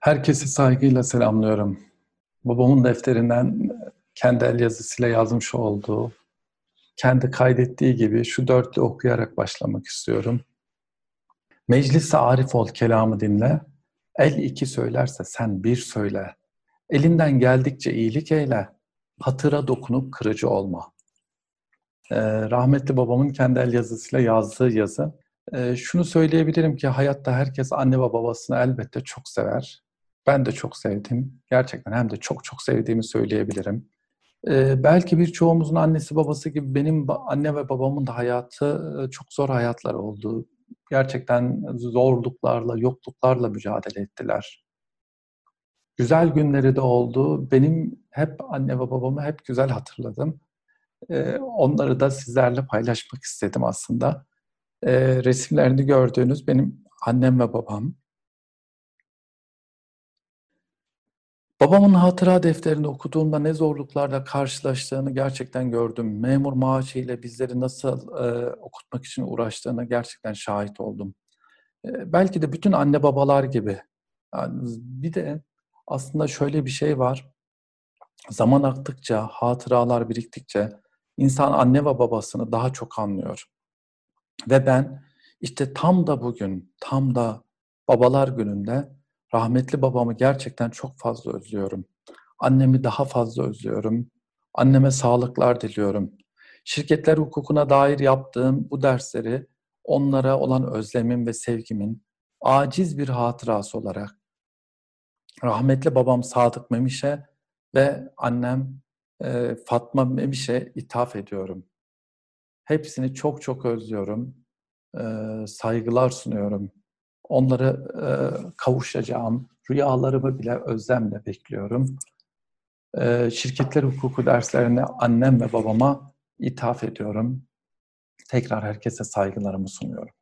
Herkesi saygıyla selamlıyorum. Babamın defterinden kendi el yazısıyla yazmış olduğu, kendi kaydettiği gibi şu dörtlü okuyarak başlamak istiyorum. Meclise arif ol kelamı dinle, el iki söylerse sen bir söyle. Elinden geldikçe iyilik eyle, hatıra dokunup kırıcı olma. Ee, rahmetli babamın kendi el yazısıyla yazdığı yazı. Ee, şunu söyleyebilirim ki hayatta herkes anne ve babasını elbette çok sever. Ben de çok sevdim. Gerçekten hem de çok çok sevdiğimi söyleyebilirim. Ee, belki birçoğumuzun annesi babası gibi benim anne ve babamın da hayatı çok zor hayatlar oldu. Gerçekten zorluklarla, yokluklarla mücadele ettiler. Güzel günleri de oldu. Benim hep anne ve babamı hep güzel hatırladım. Ee, onları da sizlerle paylaşmak istedim aslında. Ee, resimlerini gördüğünüz benim annem ve babam. Babamın hatıra defterini okuduğumda ne zorluklarla karşılaştığını gerçekten gördüm. Memur maaşıyla bizleri nasıl e, okutmak için uğraştığına gerçekten şahit oldum. E, belki de bütün anne babalar gibi. Yani bir de aslında şöyle bir şey var. Zaman aktıkça, hatıralar biriktikçe insan anne ve babasını daha çok anlıyor. Ve ben işte tam da bugün, tam da babalar gününde Rahmetli babamı gerçekten çok fazla özlüyorum. Annemi daha fazla özlüyorum. Anneme sağlıklar diliyorum. Şirketler hukukuna dair yaptığım bu dersleri onlara olan özlemim ve sevgimin aciz bir hatırası olarak rahmetli babam Sadık Memiş'e ve annem e, Fatma Memiş'e ithaf ediyorum. Hepsini çok çok özlüyorum. E, saygılar sunuyorum. Onları e, kavuşacağım, rüyalarımı bile özlemle bekliyorum. E, şirketler hukuku derslerine annem ve babama ithaf ediyorum. Tekrar herkese saygılarımı sunuyorum.